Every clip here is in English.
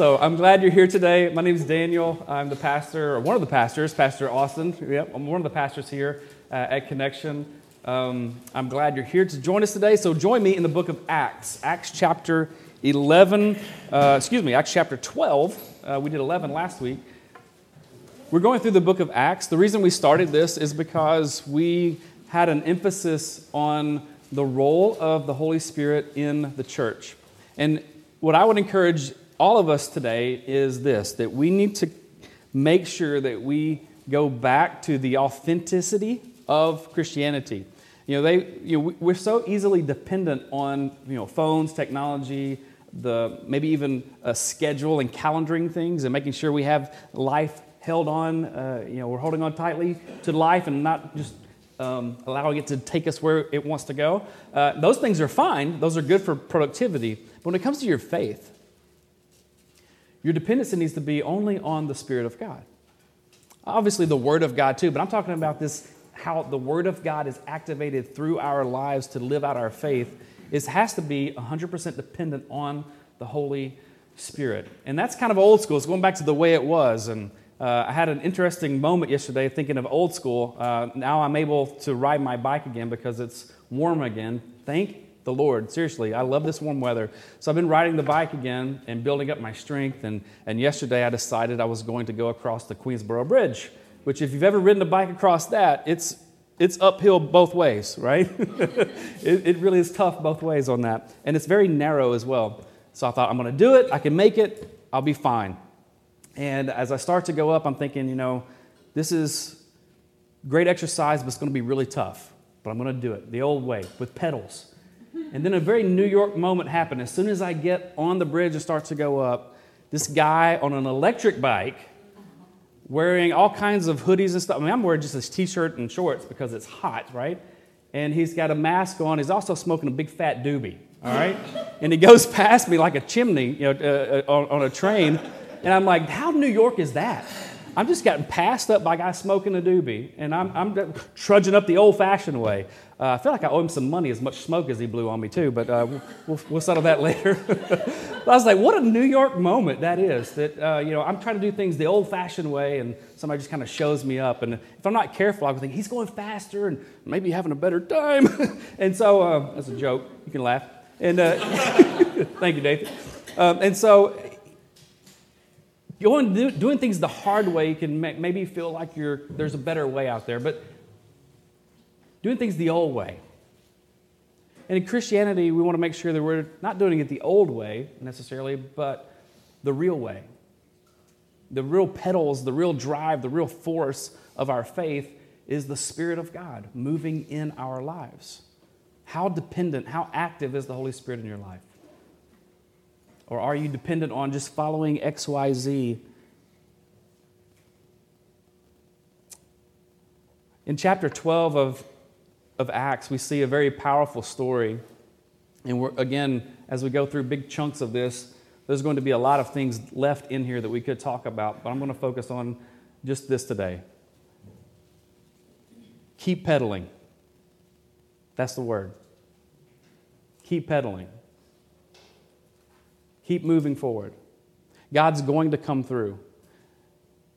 So I'm glad you're here today. My name is Daniel. I'm the pastor, or one of the pastors, Pastor Austin. Yep, I'm one of the pastors here uh, at Connection. Um, I'm glad you're here to join us today. So join me in the book of Acts, Acts chapter 11, uh, excuse me, Acts chapter 12. Uh, we did 11 last week. We're going through the book of Acts. The reason we started this is because we had an emphasis on the role of the Holy Spirit in the church. And what I would encourage all of us today is this that we need to make sure that we go back to the authenticity of Christianity. You know, they, you know, we're so easily dependent on you know, phones, technology, the, maybe even a schedule and calendaring things and making sure we have life held on. Uh, you know, we're holding on tightly to life and not just um, allowing it to take us where it wants to go. Uh, those things are fine, those are good for productivity. But when it comes to your faith, your dependency needs to be only on the Spirit of God. Obviously, the Word of God, too, but I'm talking about this how the Word of God is activated through our lives to live out our faith. It has to be 100% dependent on the Holy Spirit. And that's kind of old school. It's going back to the way it was. And uh, I had an interesting moment yesterday thinking of old school. Uh, now I'm able to ride my bike again because it's warm again. Thank the Lord. Seriously, I love this warm weather. So I've been riding the bike again and building up my strength. And, and yesterday I decided I was going to go across the Queensboro Bridge, which, if you've ever ridden a bike across that, it's, it's uphill both ways, right? it, it really is tough both ways on that. And it's very narrow as well. So I thought, I'm going to do it. I can make it. I'll be fine. And as I start to go up, I'm thinking, you know, this is great exercise, but it's going to be really tough. But I'm going to do it the old way with pedals. And then a very New York moment happened. As soon as I get on the bridge and start to go up, this guy on an electric bike wearing all kinds of hoodies and stuff. I mean, I'm wearing just this t shirt and shorts because it's hot, right? And he's got a mask on. He's also smoking a big fat doobie, all right? and he goes past me like a chimney you know, uh, uh, on, on a train. And I'm like, how New York is that? I'm just getting passed up by a guy smoking a doobie, and I'm, I'm trudging up the old fashioned way. Uh, I feel like I owe him some money, as much smoke as he blew on me, too, but uh, we'll, we'll, settle that later. I was like, what a New York moment that is. That, uh, you know, I'm trying to do things the old fashioned way, and somebody just kind of shows me up. And if I'm not careful, I would think, he's going faster and maybe having a better time. and so, uh, that's a joke. You can laugh. And uh, thank you, Dave. Um, and so Going, doing things the hard way can make, maybe feel like you're, there's a better way out there, but doing things the old way. And in Christianity, we want to make sure that we're not doing it the old way necessarily, but the real way. The real pedals, the real drive, the real force of our faith is the Spirit of God moving in our lives. How dependent, how active is the Holy Spirit in your life? Or are you dependent on just following XYZ? In chapter 12 of, of Acts, we see a very powerful story. And we're, again, as we go through big chunks of this, there's going to be a lot of things left in here that we could talk about, but I'm going to focus on just this today. Keep pedaling. That's the word. Keep pedaling. Keep moving forward. God's going to come through.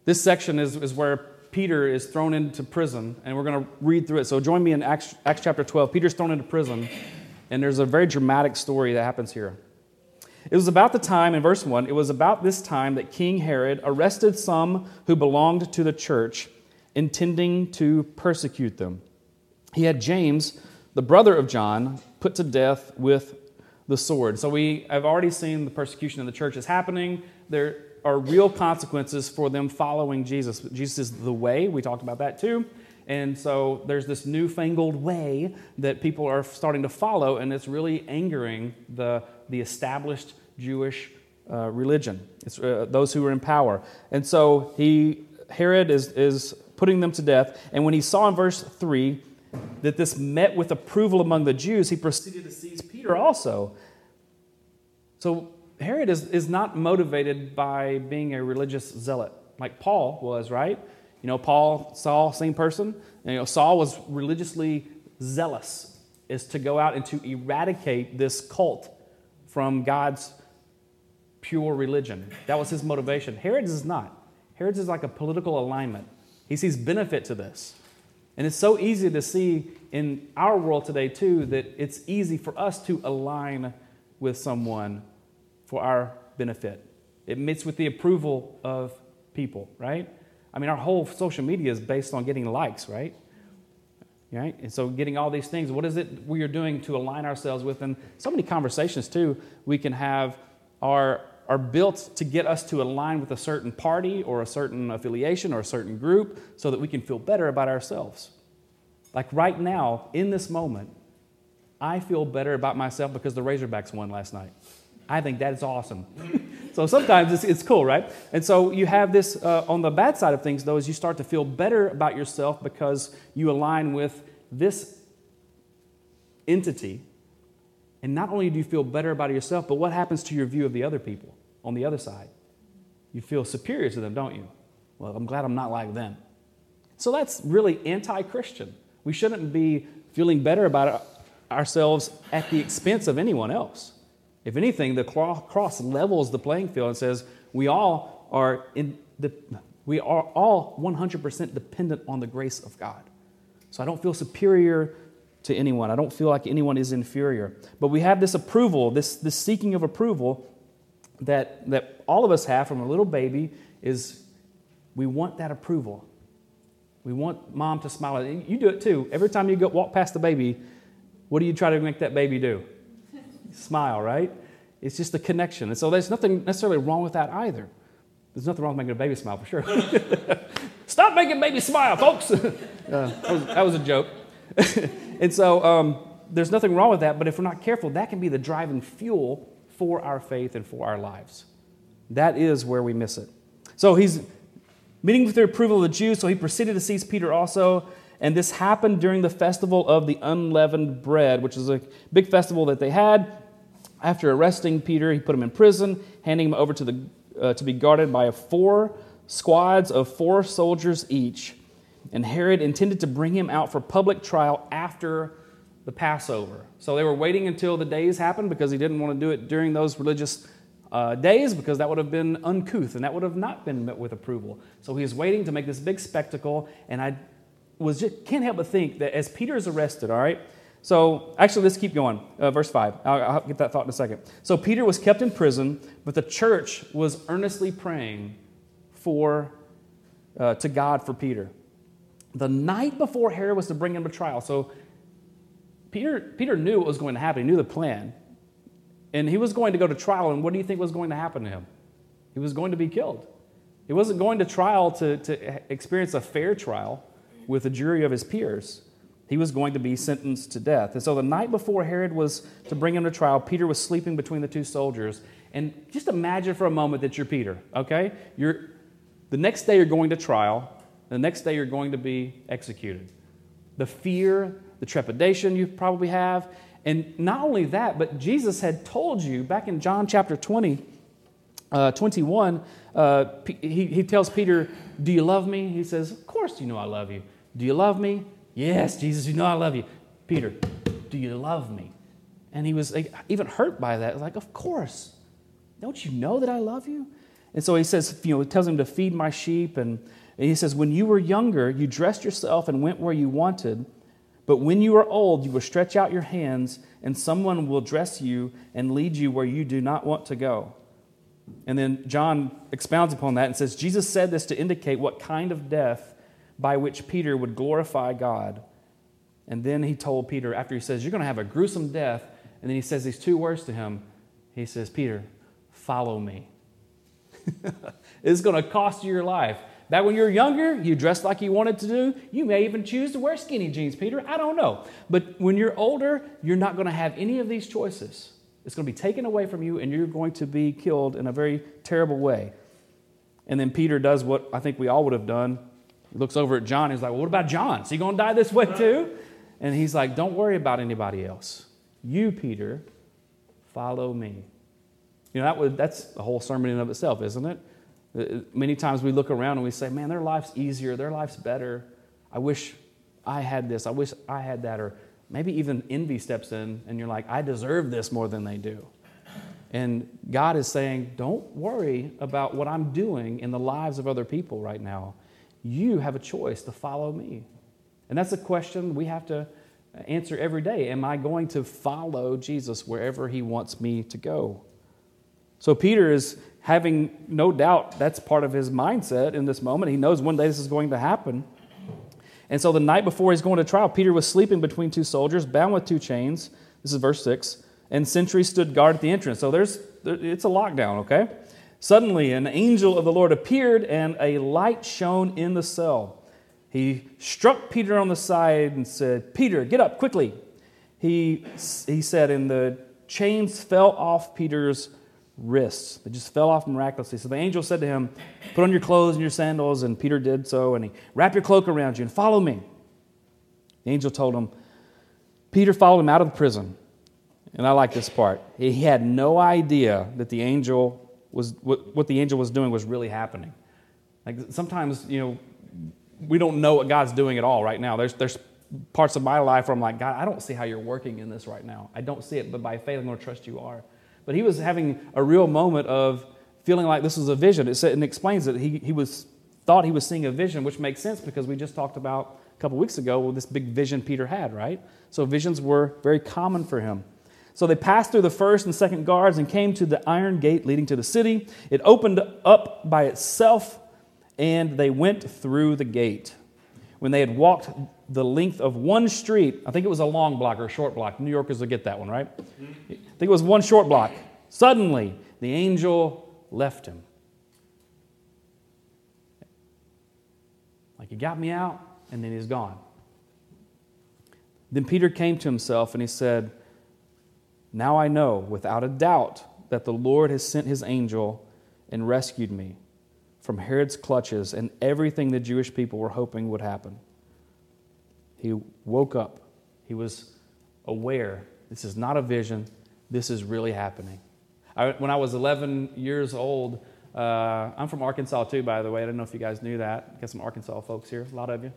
This section is, is where Peter is thrown into prison, and we're going to read through it. So join me in Acts, Acts chapter 12. Peter's thrown into prison, and there's a very dramatic story that happens here. It was about the time, in verse 1, it was about this time that King Herod arrested some who belonged to the church, intending to persecute them. He had James, the brother of John, put to death with the sword. So we have already seen the persecution of the church is happening. There are real consequences for them following Jesus. Jesus is the way. We talked about that too. And so there's this newfangled way that people are starting to follow, and it's really angering the, the established Jewish uh, religion. It's uh, those who are in power. And so he, Herod is, is putting them to death. And when he saw in verse 3 that this met with approval among the Jews, he proceeded to seize Also. So Herod is, is not motivated by being a religious zealot like Paul was, right? You know, Paul, Saul, same person. You know, Saul was religiously zealous, is to go out and to eradicate this cult from God's pure religion. That was his motivation. Herod's is not. Herod's is like a political alignment. He sees benefit to this. And it's so easy to see in our world today, too, that it's easy for us to align with someone for our benefit. It meets with the approval of people, right? I mean, our whole social media is based on getting likes, right? Right? And so, getting all these things, what is it we are doing to align ourselves with? And so many conversations, too, we can have are, are built to get us to align with a certain party or a certain affiliation or a certain group so that we can feel better about ourselves. Like right now, in this moment, I feel better about myself because the Razorbacks won last night. I think that is awesome. so sometimes it's, it's, cool, right? And so you have this uh, on the bad side of things, though, is you start to feel better about yourself because you align with this entity. And not only do you feel better about yourself, but what happens to your view of the other people on the other side? You feel superior to them, don't you? Well, I'm glad I'm not like them. So that's really anti Christian. We shouldn't be feeling better about ourselves at the expense of anyone else. If anything, the cross levels the playing field and says we all are in the, we are all 100% dependent on the grace of God. So I don't feel superior to anyone. I don't feel like anyone is inferior. But we have this approval, this, this seeking of approval that, that all of us have from a little baby is we want that approval. We want mom to smile. You do it too. Every time you go walk past the baby, what do you try to make that baby do? smile, right? It's just a connection. And so there's nothing necessarily wrong with that either. There's nothing wrong with making a baby smile for sure. Stop making baby smile, folks. uh, that, was, that, was, a joke. And so um, there's nothing wrong with that, but if we're not careful, that can be the driving fuel for our faith and for our lives. That is where we miss it. So he's meeting with the approval of the Jews, so he proceeded to seize Peter also. And this happened during the festival of the unleavened bread, which is a big festival that they had. After arresting Peter, he put him in prison, handing him over to, the, uh, to be guarded by four squads of four soldiers each. And Herod intended to bring him out for public trial after the Passover. So they were waiting until the days happened because he didn't want to do it during those religious uh, days because that would have been uncouth and that would have not been met with approval. So he waiting to make this big spectacle. And I was just, can't help but think that as Peter is arrested, all right, so, actually, let's keep going. Uh, verse 5. I'll, I'll, get that thought in a second. So, Peter was kept in prison, but the church was earnestly praying for, uh, to God for Peter. The night before Herod was to bring him to trial, so Peter, Peter knew what was going to happen. He knew the plan. And he was going to go to trial, and what do you think was going to happen to him? He was going to be killed. He wasn't going to trial to, to experience a fair trial with a jury of his peers he was going to be sentenced to death. And so the night before Herod was to bring him to trial, Peter was sleeping between the two soldiers. And just imagine for a moment that you're Peter, okay? You're, the next day you're going to trial, the next day you're going to be executed. The fear, the trepidation you probably have. And not only that, but Jesus had told you back in John chapter 20, uh, 21, uh, he, he tells Peter, Do you love me? He says, Of course you know I love you. Do you love me? Yes, Jesus, you know I love you. Peter, do you love me? And he was like, even hurt by that. Like, of course. Don't you know that I love you? And so he says, you know, he tells him to feed my sheep. And, and he says, when you were younger, you dressed yourself and went where you wanted. But when you are old, you will stretch out your hands, and someone will dress you and lead you where you do not want to go. And then John expounds upon that and says, Jesus said this to indicate what kind of death by which Peter would glorify God. And then he told Peter, after he says, You're going to have a gruesome death, and then he says these two words to him. He says, Peter, follow me. it's going to cost you your life. Back when you were younger, you dressed like you wanted to do. You may even choose to wear skinny jeans, Peter. I don't know. But when you're older, you're not going to have any of these choices. It's going to be taken away from you, and you're going to be killed in a very terrible way. And then Peter does what I think we all would have done. He looks over at John. He's like, well, What about John? Is he going to die this way too? And he's like, Don't worry about anybody else. You, Peter, follow me. You know, that would, that's a whole sermon in and of itself, isn't it? Uh, many times we look around and we say, Man, their life's easier, their life's better. I wish I had this, I wish I had that. Or maybe even envy steps in and you're like, I deserve this more than they do. And God is saying, don't worry about what I'm doing in the lives of other people right now. You have a choice to follow me. And that's a question we have to answer every day. Am I going to follow Jesus wherever he wants me to go? So Peter is having no doubt that's part of his mindset in this moment. He knows one day this is going to happen. And so the night before he's going to trial, Peter was sleeping between two soldiers, bound with two chains. This is verse 6 and sentries stood guard at the entrance. So there's it's a lockdown, okay? Suddenly an angel of the Lord appeared and a light shone in the cell. He struck Peter on the side and said, "Peter, get up quickly." He he said and the chains fell off Peter's wrists. They just fell off miraculously. So the angel said to him, "Put on your clothes and your sandals." And Peter did so, and he wrapped your cloak around you and follow me. The angel told him, Peter followed him out of the prison. And I like this part. He had no idea that the angel was what, the angel was doing was really happening. Like sometimes, you know, we don't know what God's doing at all right now. There's there's parts of my life where I'm like, God, I don't see how you're working in this right now. I don't see it, but by faith, I'm going to trust you are. But he was having a real moment of feeling like this was a vision. It, said, explains that he, he was thought he was seeing a vision, which makes sense because we just talked about a couple weeks ago well, this big vision Peter had, right? So visions were very common for him. So they passed through the first and second guards and came to the iron gate leading to the city. It opened up by itself, and they went through the gate. When they had walked the length of one street, I think it was a long block or a short block. New Yorkers will get that one, right? I think it was one short block. Suddenly, the angel left him. Like he got me out, and then he's gone. Then Peter came to himself and he said, now I know without a doubt that the Lord has sent his angel and rescued me from Herod's clutches and everything the Jewish people were hoping would happen. He woke up. He was aware this is not a vision, this is really happening. I, when I was 11 years old, uh, I'm from Arkansas too, by the way. I don't know if you guys knew that. Got some Arkansas folks here, a lot of you.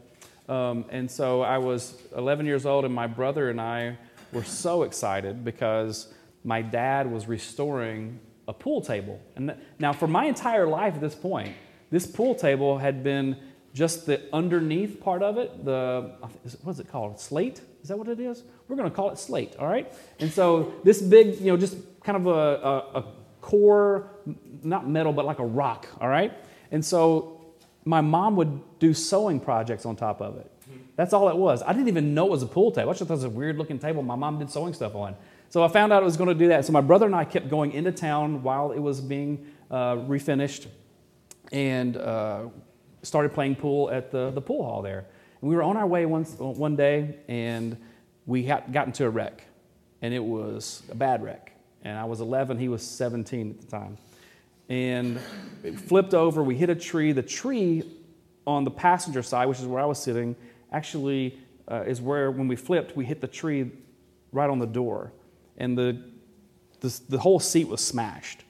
Um, and so I was 11 years old, and my brother and I were so excited because my dad was restoring a pool table. And th- now, for my entire life at this point, this pool table had been just the underneath part of it. The what is it called? Slate? Is that what it is? We're going to call it slate. All right. And so this big, you know, just kind of a, a, a core, not metal, but like a rock. All right. And so my mom would do sewing projects on top of it. That's all it was. I didn't even know it was a pool table. I just thought it was a weird looking table my mom did sewing stuff on. So I found out it was going to do that. So my brother and I kept going into town while it was being uh, refinished and uh, started playing pool at the, the pool hall there. And we were on our way once, one day and we had, got into a wreck. And it was a bad wreck. And I was 11, he was 17 at the time. And it flipped over, we hit a tree. The tree on the passenger side, which is where I was sitting, actually uh, is where, when we flipped, we hit the tree right on the door. And the, the, the whole seat was smashed.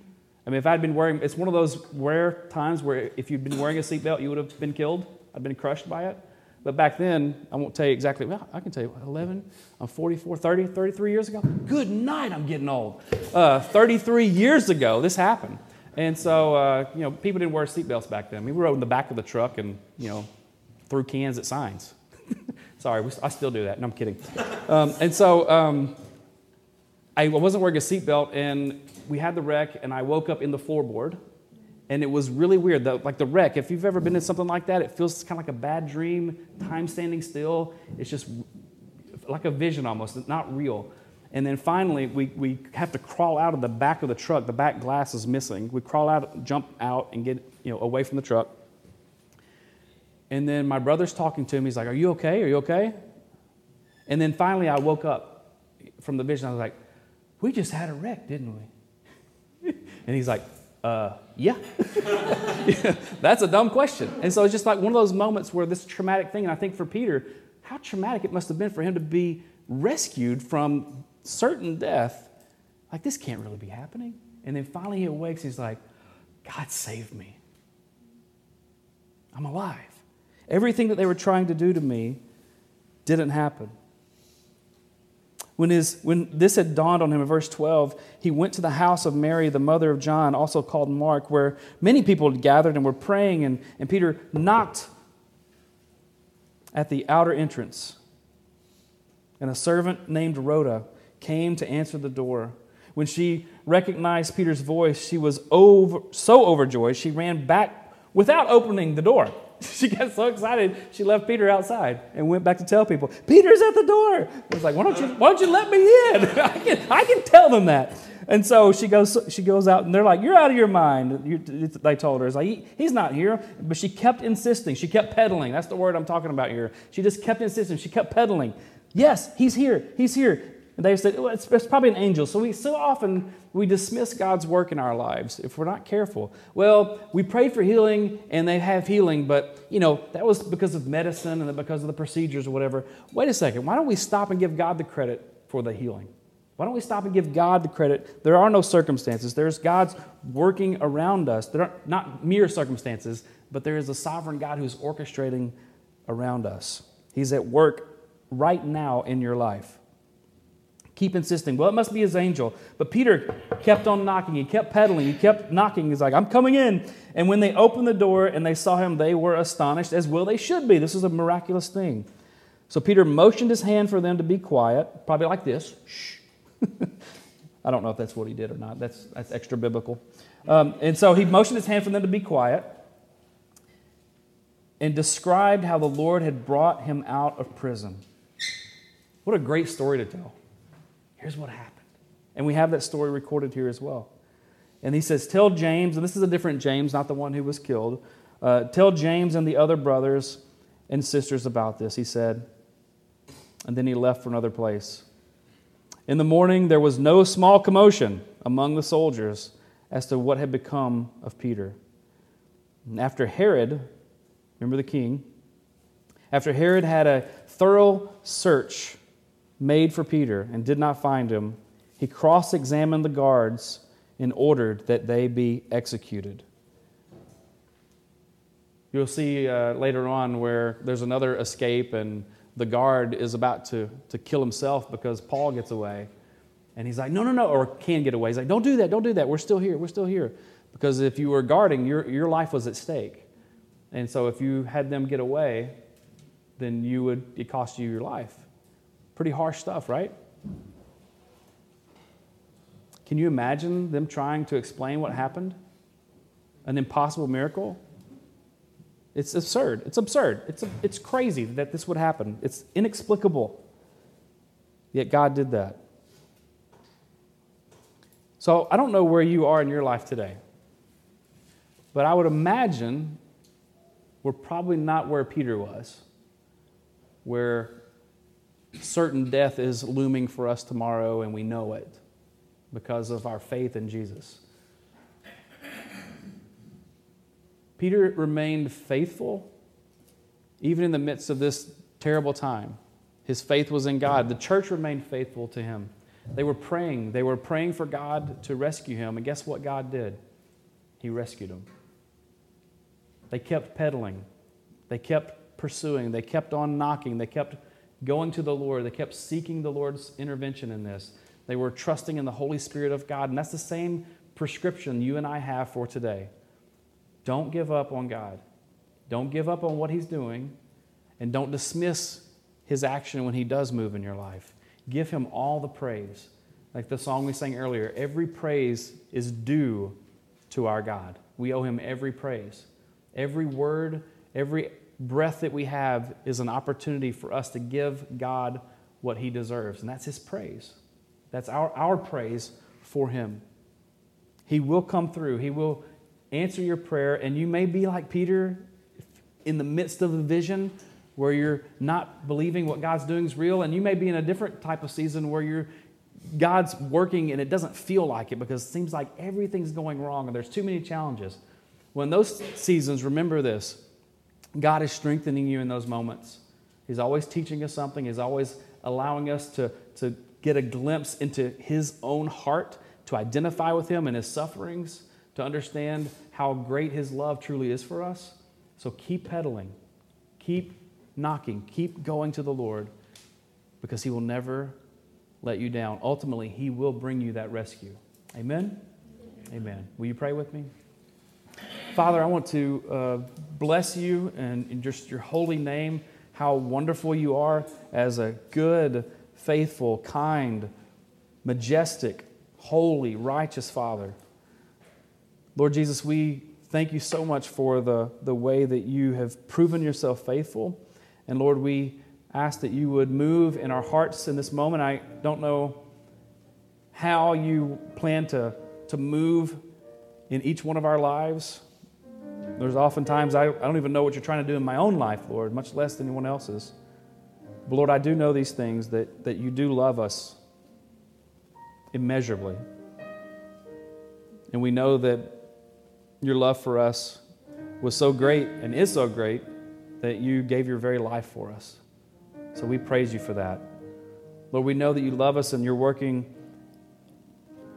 I mean, if I'd been wearing, it's one of those rare times where if you'd been wearing a seatbelt, you would have been killed. I'd been crushed by it. But back then, I won't tell you exactly, well, I can tell you, 11, I'm 44, 30, 33 years ago. Good night, I'm getting old. Uh, 33 years ago, this happened. And so, uh, you know, people didn't wear seatbelts back then. I mean, we rode in the back of the truck and, you know, threw cans at signs. Sorry, I still do that. No, I'm kidding. Um, and so um, I wasn't wearing a seatbelt, and we had the wreck, and I woke up in the floorboard. And it was really weird. The, like the wreck, if you've ever been in something like that, it feels kind of like a bad dream, time standing still. It's just like a vision almost, not real. And then finally, we, we have to crawl out of the back of the truck. The back glass is missing. We crawl out, jump out, and get you know, away from the truck. And then my brother's talking to him. He's like, Are you okay? Are you okay? And then finally, I woke up from the vision. I was like, We just had a wreck, didn't we? And he's like, uh, yeah. That's a dumb question. And so it's just like one of those moments where this traumatic thing, and I think for Peter, how traumatic it must have been for him to be rescued from certain death. Like, this can't really be happening. And then finally he awakes, he's like, God saved me. I'm alive. Everything that they were trying to do to me didn't happen. When, his, when this had dawned on him in verse 12, he went to the house of Mary, the mother of John, also called Mark, where many people had gathered and were praying, and, and Peter knocked at the outer entrance. And a servant named Rhoda came to answer the door. When she recognized Peter's voice, she was over, so overjoyed, she ran back without opening the door. she got so excited, she left Peter outside and went back to tell people, Peter's at the door. It's like, why don't you, why don't you let me in? I, can, I can tell them that. And so she goes, she goes out, and they're like, You're out of your mind. They told her. It's like, he, He's not here. But she kept insisting. She kept pedaling. That's the word I'm talking about here. She just kept insisting. She kept pedaling. Yes, he's here. He's here. And they said, well, it's, it's, probably an angel. So we so often we dismiss God's work in our lives if we're not careful. Well, we prayed for healing and they have healing, but you know, that was because of medicine and because of the procedures or whatever. Wait a second. Why don't we stop and give God the credit for the healing? Why don't we stop and give God the credit? There are no circumstances. There's God's working around us. There are not mere circumstances, but there is a sovereign God who's orchestrating around us. He's at work right now in your life keep insisting, well, it must be his angel. But Peter kept on knocking. He kept pedaling. He kept knocking. He's like, I'm coming in. And when they opened the door and they saw him, they were astonished, as well they should be. This is a miraculous thing. So Peter motioned his hand for them to be quiet, probably like this. Shh. I don't know if that's what he did or not. That's, that's extra biblical. Um, and so he motioned his hand for them to be quiet and described how the Lord had brought him out of prison. What a great story to tell. Here's what happened. And we have that story recorded here as well. And he says, Tell James, and this is a different James, not the one who was killed. Uh, tell James and the other brothers and sisters about this, he said. And then he left for another place. In the morning, there was no small commotion among the soldiers as to what had become of Peter. And after Herod, remember the king, after Herod had a thorough search made for Peter and did not find him, he cross examined the guards and ordered that they be executed. You'll see uh, later on where there's another escape, and the guard is about to, to kill himself because Paul gets away. And he's like, no, no, no, or can get away. He's like, don't do that, don't do that. We're still here, we're still here. Because if you were guarding, your, your life was at stake. And so if you had them get away, then you would, it cost you your life. Pretty harsh stuff, right? Can you imagine them trying to explain what happened? An impossible miracle? It's absurd. It's absurd. It's, it's crazy that this would happen. It's inexplicable. Yet God did that. So I don't know where you are in your life today, but I would imagine we're probably not where Peter was, where certain death is looming for us tomorrow, and we know it because of our faith in Jesus. Peter remained faithful even in the midst of this terrible time. His faith was in God. The church remained faithful to him. They were praying. They were praying for God to rescue him. And guess what God did? He rescued him. They kept pedaling. They kept pursuing. They kept on knocking. They kept going to the Lord. They kept seeking the Lord's intervention in this. They were trusting in the Holy Spirit of God. And that's the same prescription you and I have for today. Don't give up on God. Don't give up on what He's doing. And don't dismiss His action when He does move in your life. Give Him all the praise. Like the song we sang earlier every praise is due to our God. We owe Him every praise. Every word, every breath that we have is an opportunity for us to give God what he deserves, and that's his praise. That's our, our praise for him. He will come through, he will answer your prayer, and you may be like Peter. in the midst of a vision where you're not believing what God's doing is real, and you may be in a different type of season where you're God's working and it doesn't feel like it because it seems like everything's going wrong and there's too many challenges. When those seasons, remember this God is strengthening you in those moments. He's always teaching us something, He's always allowing us to, to get a glimpse into His own heart, to identify with Him and His sufferings, to understand how great His love truly is for us. So keep pedaling, keep knocking, keep going to the Lord because He will never let you down. Ultimately, He will bring you that rescue. Amen? Amen. Will you pray with me? Father, I want to uh, bless you and in just your holy name, how wonderful you are as a good, faithful, kind, majestic, holy, righteous Father. Lord Jesus, we thank you so much for the, the way that you have proven yourself faithful. And Lord, we ask that you would move in our hearts in this moment. I don't know how you plan to, to move in each one of our lives. There's oftentimes I, I don't even know what you're trying to do in my own life, Lord, much less than anyone else's. But Lord, I do know these things that, that you do love us immeasurably. And we know that your love for us was so great and is so great that you gave your very life for us. So we praise you for that. Lord, we know that you love us and you're working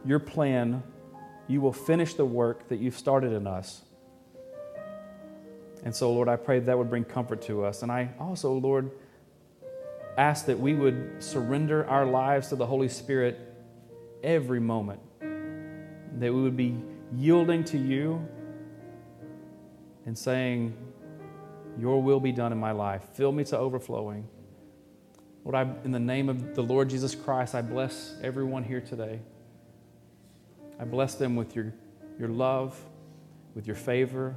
your plan. You will finish the work that you've started in us. And so, Lord, I pray that would bring comfort to us. And I also, Lord, ask that we would surrender our lives to the Holy Spirit every moment, that we would be yielding to you and saying, Your will be done in my life. Fill me to overflowing. Lord, I, in the name of the Lord Jesus Christ, I bless everyone here today. I bless them with your, your love, with your favor.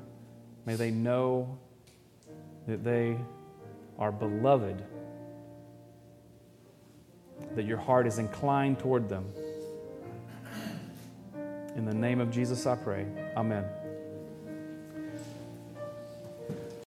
May they know that they are beloved, that your heart is inclined toward them. In the name of Jesus, I pray. Amen.